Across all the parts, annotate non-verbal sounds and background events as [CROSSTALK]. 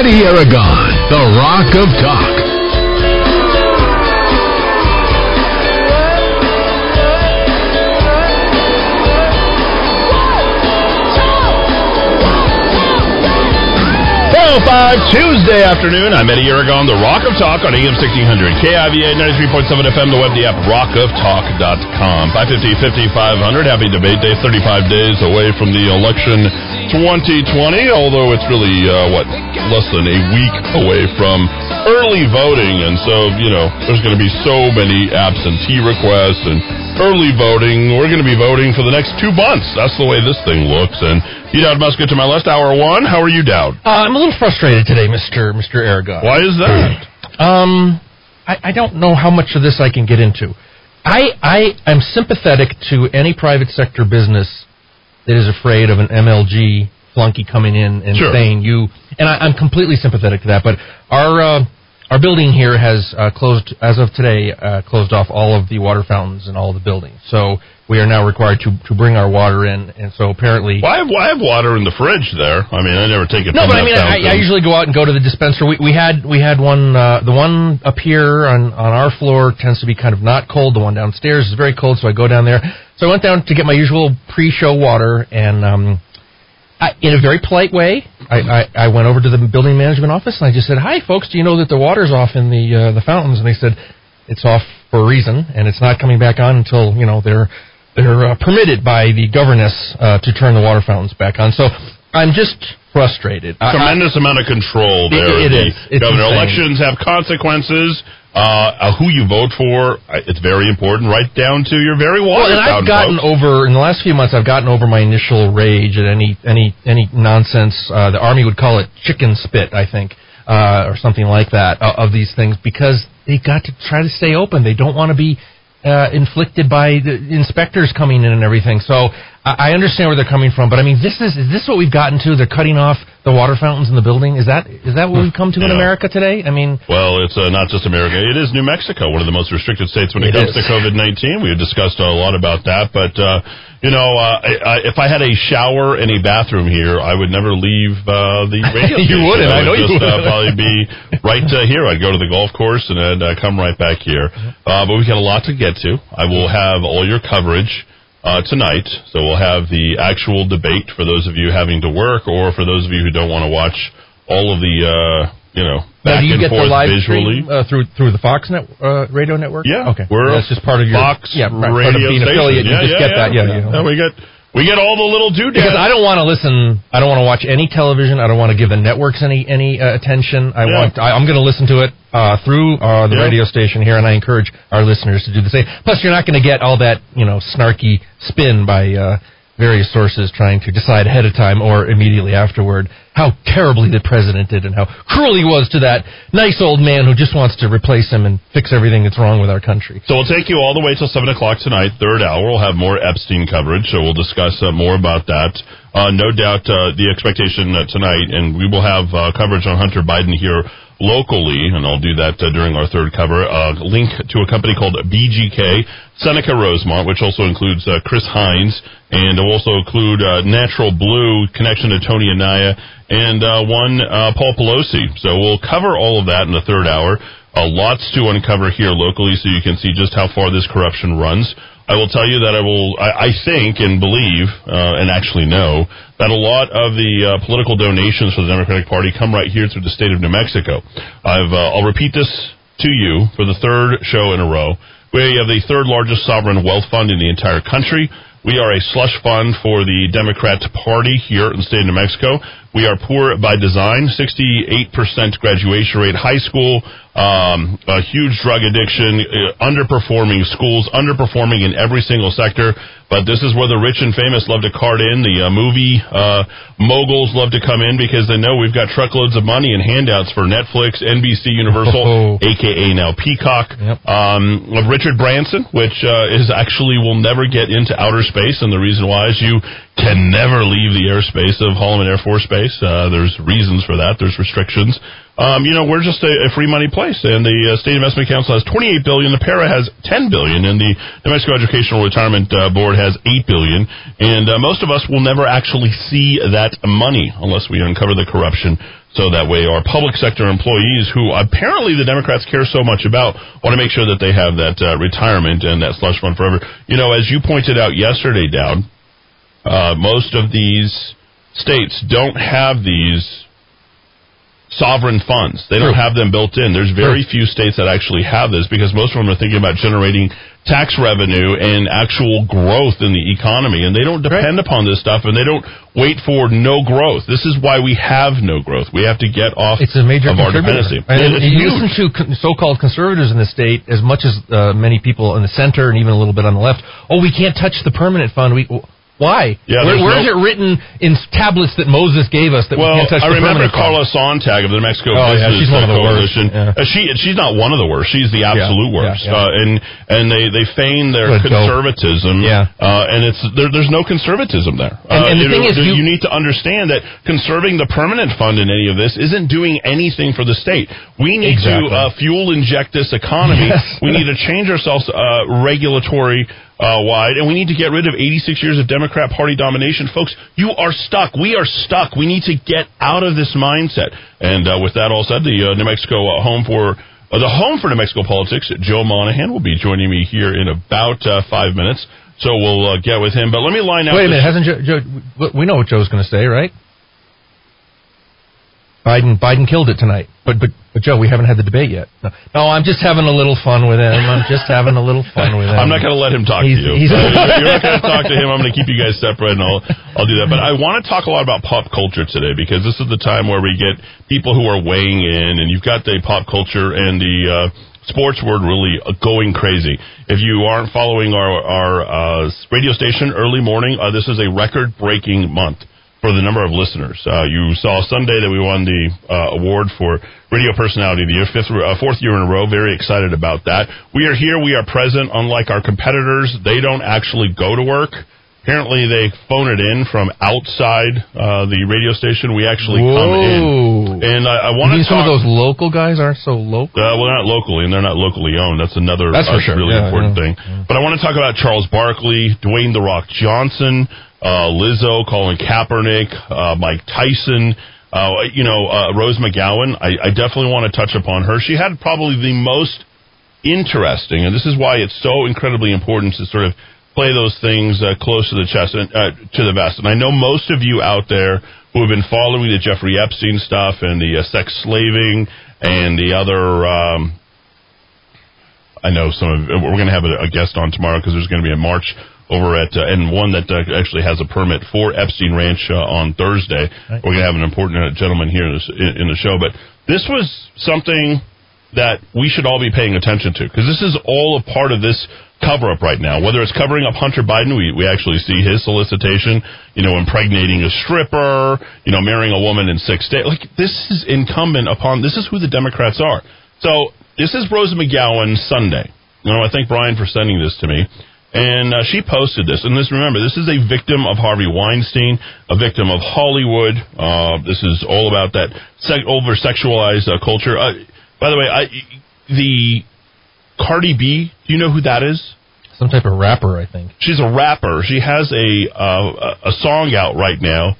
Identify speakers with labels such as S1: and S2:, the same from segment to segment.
S1: Eddy Aragon, the Rock of Talk.
S2: Oh five Tuesday afternoon. I'm Eddy Aragon, the Rock of Talk on AM 1600, KIVA 93.7 FM, the web, the app, rockoftalk.com. 550, 5500. Happy debate day, 35 days away from the election 2020, although it's really, uh, what, less than a week away from early voting. And so, you know, there's going to be so many absentee requests and early voting. We're going to be voting for the next two months. That's the way this thing looks. And you, Dowd Muska, to my left, hour one. How are you, Dowd?
S3: Uh, I'm a little frustrated today, Mister Mister Aragon.
S2: Why is that? [CLEARS THROAT]
S3: um, I, I don't know how much of this I can get into. I I am sympathetic to any private sector business that is afraid of an MLG flunky coming in and
S2: Sure.
S3: saying you. And I, I'm completely sympathetic to that. But our uh, our building here has uh, closed as of today. Uh, closed off all of the water fountains in all of the buildings. So we are now required to to bring our water in. And so apparently.
S2: Well, I have, I have water in the fridge there. I mean, I never take it
S3: No, but I mean, I. I usually go out and go to the dispenser. We, we had we had one. Uh, the one up here on on our floor tends to be kind of not cold. The one downstairs is very cold, so I go down there. So I went down to get my usual pre-show water, and um, I, in a very polite way, I, I, I went over to the building management office and I just said, "Hi, folks. Do you know that the water's off in the uh, the fountains?" And they said, "It's off for a reason, and it's not coming back on until you know they're." They're uh, permitted by the governess uh, to turn the water fountains back on. So I'm just frustrated. I- I-
S2: Tremendous amount of control there.
S3: It- it
S2: The
S3: is. It's
S2: governor
S3: insane.
S2: elections have consequences. Uh, uh, who you vote for, uh, it's very important, right down to your very water
S3: Well, and I've gotten over in the last few months. I've gotten over my initial rage at any any any nonsense. Uh, the army would call it chicken spit, I think, uh, or something like that, uh, of these things because they've got to try to stay open. They don't want to be uh, inflicted by the inspectors coming in and everything. So I, I understand where they're coming from, but I mean, this is is this what we've gotten to? They're cutting off the water fountains in the building. Is that is that what we've come to in America today? I mean,
S2: Well, it's uh, not just America. It is New Mexico, one of the most restricted states when it,
S3: It
S2: comes
S3: is.
S2: to COVID nineteen. We had discussed a lot about that, but uh, you know, uh, I, I, if I had a shower and a bathroom here, I would never leave uh, the [LAUGHS] radio.
S3: You wouldn't. I
S2: I
S3: know
S2: would
S3: you
S2: just, Uh, probably be [LAUGHS] right uh, here. I'd go to the golf course and I'd uh, come right back here. Uh, but we've got a lot to get to. I will have all your coverage. Uh, tonight, so we'll have the actual debate for those of you having to work, or for those of you who don't want to watch all of the, uh, you know,
S3: now,
S2: back
S3: do you
S2: and forth
S3: live
S2: visually.
S3: stream uh, through through the Fox net, uh, radio network?
S2: Yeah,
S3: okay.
S2: we're
S3: that's just part of your
S2: Fox
S3: yeah,
S2: radio
S3: part of being
S2: station.
S3: affiliate.
S2: Yeah,
S3: you just
S2: yeah,
S3: get
S2: yeah.
S3: that. Yeah, yeah.
S2: Yeah, we get we get all the little doodads.
S3: because I don't want to listen. I don't want to watch any television. I don't want to give the networks any any uh, attention. I
S2: Yeah.
S3: want. I, I'm going to listen to it uh, through uh, the
S2: Yeah.
S3: radio station here, and I encourage our listeners to do the same. Plus, you're not going to get all that you know snarky spin by uh, various sources trying to decide ahead of time or immediately afterward how terribly the president did and how cruel he was to that nice old man who just wants to replace him and fix everything that's wrong with our country.
S2: So we'll take you all the way till seven o'clock tonight, third hour. We'll have more Epstein coverage, so we'll discuss uh, more about that. Uh, no doubt, uh, the expectation uh, tonight, and we will have uh, coverage on Hunter Biden here locally, and I'll do that uh, during our third cover. Link to a company called BGK, Seneca Rosemont, which also includes Chris Heinz, and will also include Natural Blue, connection to Toney Anaya, and uh, one uh, Paul Pelosi. So we'll cover all of that in the third hour. Uh, lots to uncover here locally, so you can see just how far this corruption runs. I will tell you that I will, I, I think and believe, uh, and actually know, that a lot of the uh, political donations for the Democratic Party come right here through the state of New Mexico. I've, uh, I'll repeat this to you for the third show in a row. We have the third largest sovereign wealth fund in the entire country. We are a slush fund for the Democrat Party here in the state of New Mexico. We are poor by design, 68% graduation rate, high school, um, a huge drug addiction, uh, underperforming schools, underperforming in every single sector. But this is where the rich and famous love to cart in. The uh, movie uh, moguls love to come in because they know we've got truckloads of money and handouts for Netflix, NBC, Universal,
S3: Oh.
S2: aka now Peacock.
S3: Yep.
S2: Um, of Richard Branson, which uh, is actually will never get into outer space, and the reason why is you can never leave the airspace of Holloman Air Force Base. Uh, there's reasons for that. There's restrictions. Um, you know, we're just a, a free money place, and the uh, State Investment Council has 28 billion. The PERA has 10 billion, and the New Mexico Educational Retirement uh, Board has 8 billion. And uh, most of us will never actually see that money unless we uncover the corruption So that way, our public sector employees, who apparently the Democrats care so much about, want to make sure that they have that uh, retirement and that slush fund forever. You know, as you pointed out yesterday, Dowd, uh, most of these states don't have these sovereign funds. They don't have them built in. There's very few states that actually have this because most of them are thinking about generating tax revenue and actual growth in the economy, and they don't depend right. upon this stuff, and they don't wait for no growth. This is why we have no growth. We have to get off.
S3: It's a major
S2: of our dependency.
S3: And, and you listen to so-called conservatives in the state, as much as uh, many people in the center and even a little bit on the left. Oh, we can't touch the permanent fund. We why?
S2: Yeah,
S3: Where, where no... is it written in tablets that Moses gave us that
S2: well,
S3: we can't touch Well,
S2: I remember
S3: Carla
S2: Sonntag of the Mexico
S3: oh, yeah, she's one of the
S2: Coalition.
S3: Worst. Yeah.
S2: Uh, she she's not one of the worst. She's the absolute
S3: yeah,
S2: worst. uh, and and they they feign their
S3: Good
S2: conservatism.
S3: Yeah.
S2: Uh, and it's there, there's no conservatism there.
S3: And, and the
S2: uh,
S3: thing
S2: is,
S3: you,
S2: you need to understand that conserving the permanent fund in any of this isn't doing anything for the state. We need
S3: exactly.
S2: to uh, fuel inject this economy.
S3: Yes.
S2: we need to change ourselves uh, regulatory uh, wide, and we need to get rid of 86 years of Democrat Party domination. Folks, you are stuck. We are stuck. We need to get out of this mindset. And uh, with that all said, the uh, New Mexico uh, home for uh, the home for New Mexico politics, Joe Monahan, will be joining me here in about uh, five minutes. So we'll get with him. But let me line up.
S3: Wait a minute, hasn't Joe, Joe? We know what Joe's going to say, right? Biden Biden killed it tonight. But but but Joe, we haven't had the debate yet. No, no I'm just having a little fun with him. I'm just having a little fun with [LAUGHS] him.
S2: I'm not going to let him talk
S3: he's,
S2: to you.
S3: He's, [LAUGHS]
S2: You're not going [LAUGHS] to talk to him. I'm going to keep you guys separate, and I'll I'll do that. But I want to talk a lot about pop culture today because this is the time where we get people who are weighing in, and you've got the pop culture and the. Uh, sports word really going crazy. If you aren't following our our uh, radio station early morning, uh, this is a record breaking month for the number of listeners. Uh, you saw Sunday that we won the uh, award for Radio Personality of the Year, fifth, uh, fourth year in a row. Very excited about that. We are here. We are present. Unlike our competitors, they don't actually go to work. Apparently, they phone it in from outside uh, the radio station. We actually
S3: Whoa.
S2: come in, and I, I want to. Talk.
S3: Some of those local guys aren't so local.
S2: Uh, well, not locally, and they're not locally owned. That's another
S3: That's for sure.
S2: really
S3: yeah,
S2: important
S3: yeah.
S2: thing.
S3: Yeah.
S2: But I want to talk about Charles Barkley, Dwayne the Rock Johnson, uh, Lizzo, Colin Kaepernick, uh, Mike Tyson. Uh, you know, uh, Rose McGowan. I, I definitely want to touch upon her. She had probably the most interesting, and this is why it's so incredibly important to sort of play those things uh, close to the chest and uh, to the vest. And I know most of you out there who have been following the Jeffrey Epstein stuff and the uh, sex slaving and the other. Um, I know some of we're going to have a, a guest on tomorrow because there's going to be a march over at uh, and one that uh, actually has a permit for Epstein Ranch uh, on Thursday. Right. We're going to have an important uh, gentleman here in, this, in, in the show, but this was something that we should all be paying attention to because this is all a part of this cover up right now. Whether it's covering up Hunter Biden, we, we actually see his solicitation, you know, impregnating a stripper, you know, marrying a woman in six days. Like, this is incumbent upon, this is who the Democrats are. So, this is Rose McGowan Sunday. You know, I thank Brian for sending this to me. And uh, she posted this. And this, remember, this is a victim of Harvey Weinstein, a victim of Hollywood. Uh, this is all about that se- over sexualized uh, culture. Uh, by the way, I, the Cardi B, do you know who that is?
S3: Some type of rapper, I think.
S2: She's a rapper. She has a uh, a song out right now.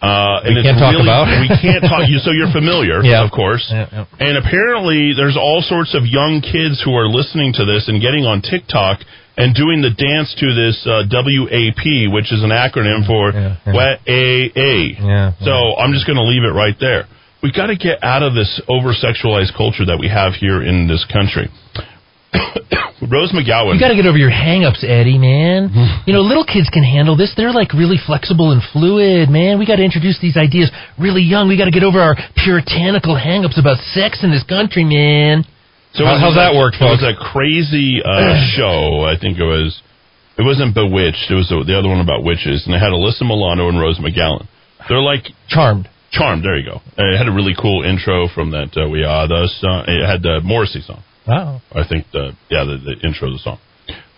S2: Uh,
S3: we
S2: and
S3: can't
S2: it's
S3: talk
S2: really,
S3: about. [LAUGHS]
S2: we can't talk. You so you're familiar, [LAUGHS]
S3: yeah.
S2: of course.
S3: Yeah, yeah.
S2: And apparently, there's all sorts of young kids who are listening to this and getting on TikTok and doing the dance to this uh, WAP, which is an acronym for
S3: yeah, yeah.
S2: WAA.
S3: Yeah,
S2: so I'm just going to leave it right there. We've got to get out of this over sexualized culture that we have here in this country. [COUGHS] Rose McGowan.
S3: You got to get over your hang-ups, Eddy, man. [LAUGHS] you know, little kids can handle this. They're like really flexible and fluid, man. We got to introduce these ideas really young. We got to get over our puritanical hang-ups about sex in this country, man.
S2: So
S3: How, how's that work, folks?
S2: It was a crazy uh, [CLEARS THROAT] show. I think it was. It wasn't Bewitched. It was the, the other one about witches, and they had Alyssa Milano and Rose McGowan. They're like
S3: charmed.
S2: Charmed. There you go. And it had a really cool intro from that uh, We Are the song. It had the Morrissey song.
S3: Wow.
S2: I think the yeah the, the intro of the song.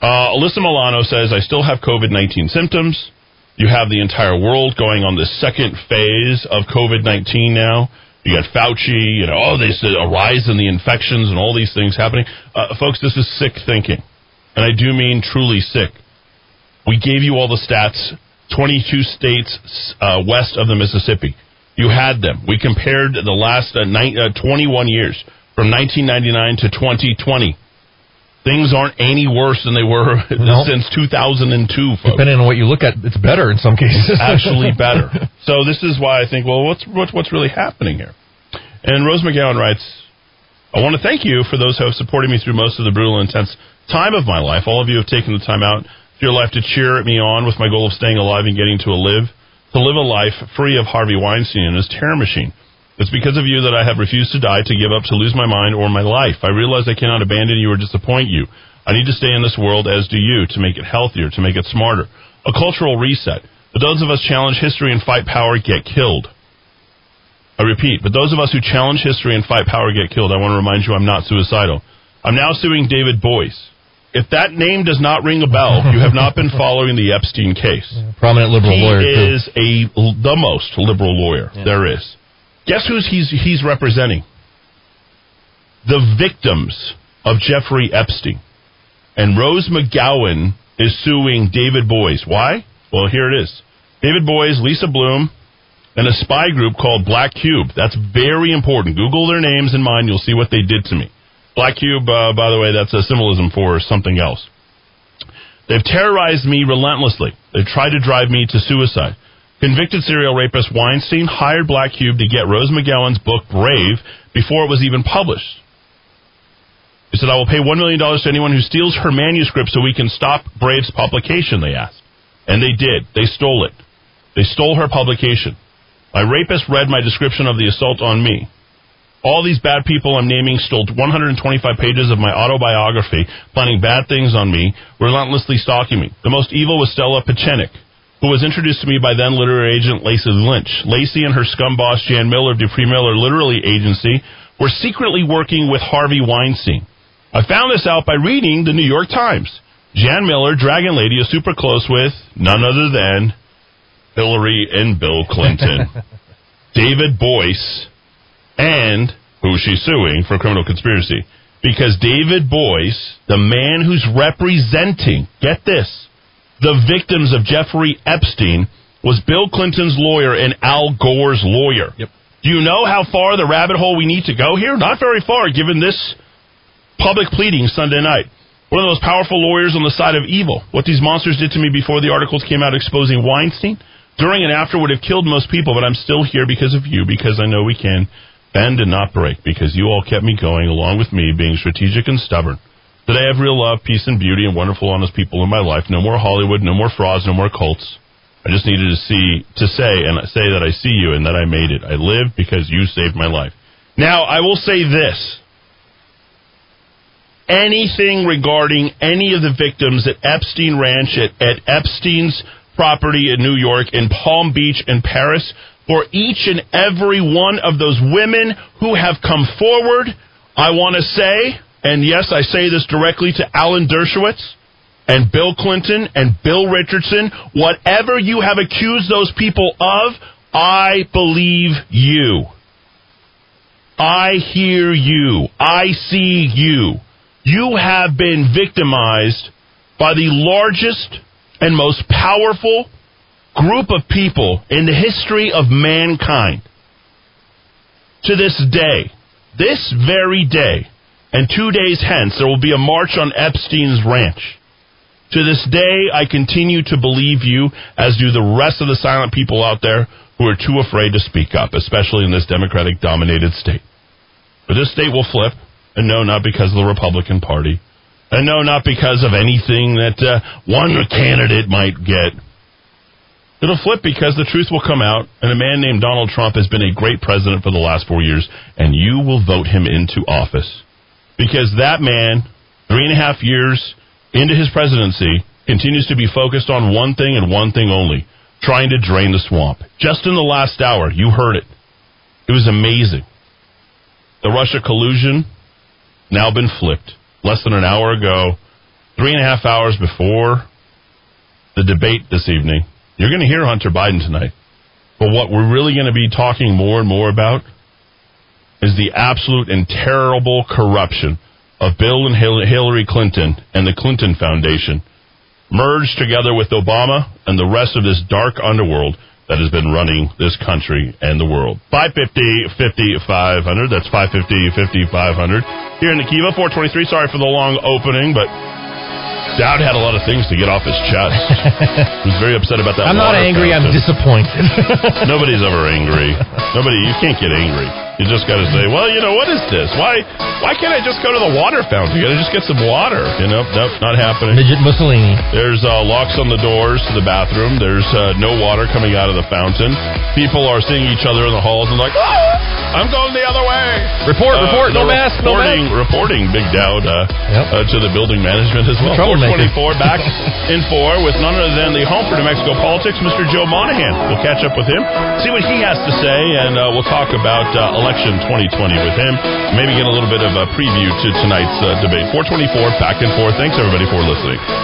S2: Uh, Alyssa Milano says, "I still have COVID nineteen symptoms. You have the entire world going on the second phase of COVID nineteen now. You got Fauci. You know, oh, they said a rise in the infections and all these things happening. Uh, folks, this is sick thinking, and I do mean truly sick. We gave you all the stats. Twenty two states uh, west of the Mississippi." You had them. We compared the last uh, ni- uh, 21 years from 1999 to 2020. Things aren't any worse than they were [LAUGHS]
S3: No.
S2: since 2002, folks.
S3: Depending on what you look at, it's better in some cases. [LAUGHS]
S2: Actually better. [LAUGHS] So this is why I think, well, what's what's, what's really happening here? And Rose McGowan writes, I want to thank you for those who have supported me through most of the brutal and intense time of my life. All of you have taken the time out of your life to cheer me on with my goal of staying alive and getting to a live to live a life free of Harvey Weinstein and his terror machine. It's because of you that I have refused to die, to give up, to lose my mind or my life. I realize I cannot abandon you or disappoint you. I need to stay in this world, as do you, to make it healthier, to make it smarter. A cultural reset. But those of us challenge history and fight power get killed. I repeat, but those of us who challenge history and fight power get killed. I want to remind you I'm not suicidal. I'm now suing David Boies. If that name does not ring a bell, you have not been following the Epstein case.
S3: Prominent liberal
S2: He
S3: lawyer, too.
S2: is a the most liberal lawyer there is. Guess who's he's he's representing? The victims of Jeffrey Epstein. And Rose McGowan is suing David Boies. Why? Well, here it is. David Boies, Lisa Bloom, and a spy group called Black Cube. That's very important. Google their names and mine. You'll see what they did to me. Black Cube, uh, by the way, that's a symbolism for something else. They've terrorized me relentlessly. They've tried to drive me to suicide. Convicted serial rapist Weinstein hired Black Cube to get Rose McGowan's book Brave before it was even published. He said, I will pay $1 million to anyone who steals her manuscript so we can stop Brave's publication, they asked. And they did. They stole it. They stole her publication. My rapist read my description of the assault on me. All these bad people I'm naming stole 125 pages of my autobiography, planning bad things on me, relentlessly stalking me. The most evil was Stella Pechanek, who was introduced to me by then literary agent Lacey Lynch. Lacey and her scum boss Jan Miller of Dupree Miller Literary Agency were secretly working with Harvey Weinstein. I found this out by reading the New York Times. Jan Miller, Dragon Lady, is super close with none other than Hillary and Bill Clinton. [LAUGHS] David Boies, and who she's suing for criminal conspiracy. Because David Boies, the man who's representing, get this, the victims of Jeffrey Epstein, was Bill Clinton's lawyer and Al Gore's lawyer.
S3: Yep.
S2: Do you know how far the rabbit hole we need to go here? Not very far, given this public pleading Sunday night. One of the most powerful lawyers on the side of evil. What these monsters did to me before the articles came out exposing Weinstein, during and after would have killed most people, but I'm still here because of you, because I know we can bend and not break, because you all kept me going along with me being strategic and stubborn. Today I have real love, peace, and beauty, and wonderful, honest people in my life. No more Hollywood, no more frauds, no more cults. I just needed to see, to say, and say that I see you and that I made it. I live because you saved my life. Now, I will say this anything regarding any of the victims at Epstein Ranch, at, at Epstein's property in New York, in Palm Beach, in Paris, for each and every one of those women who have come forward, I want to say, and yes, I say this directly to Alan Dershowitz and Bill Clinton and Bill Richardson, whatever you have accused those people of, I believe you. I hear you. I see you. You have been victimized by the largest and most powerful group of people in the history of mankind. To this day, this very day, and two days hence, there will be a march on Epstein's ranch. To this day, I continue to believe you, as do the rest of the silent people out there who are too afraid to speak up, especially in this Democratic dominated state. But this state will flip, and no, not because of the Republican Party, and no, not because of anything that uh, one candidate might get. It'll flip because the truth will come out, and a man named Donald Trump has been a great president for the last four years, and you will vote him into office. Because that man, three and a half years into his presidency, continues to be focused on one thing and one thing only trying to drain the swamp. Just in the last hour, you heard it. It was amazing. The Russia collusion now been flipped. Less than an hour ago, three and a half hours before the debate this evening, you're going to hear Hunter Biden tonight. But what we're really going to be talking more and more about is the absolute and terrible corruption of Bill and Hillary Clinton and the Clinton Foundation, merged together with Obama and the rest of this dark underworld that has been running this country and the world. 550 5500. That's 550 5500. Here in the Kiva, 423. Sorry for the long opening, but Dowd had a lot of things to get off his chest. [LAUGHS] he was very upset about that.
S3: I'm not angry. I'm disappointed. [LAUGHS] [LAUGHS]
S2: Nobody's ever angry. Nobody, you can't get angry. You just got to say, well, you know, what is this? Why, why can't I just go to the water fountain? You got to just get some water. You know, nope, not happening.
S3: Midget Mussolini.
S2: There's uh, locks on the doors to the bathroom. There's uh, no water coming out of the fountain. People are seeing each other in the halls and like, oh, I'm going the other way.
S3: Report,
S2: Uh,
S3: report. No
S2: they're
S3: mask. No
S2: reporting,
S3: mask.
S2: reporting Big Dowd uh,
S3: Yep.
S2: uh, to the building management as well.
S3: troublemaker.
S2: 424 back [LAUGHS] in four with none other than the home for New Mexico politics, Mr. Joe Monahan. We'll catch up with him, see what he has to say, and uh, we'll talk about uh, election 2020 with him. Maybe get a little bit of a preview to tonight's uh, debate. 424 back and forth. Thanks everybody for listening.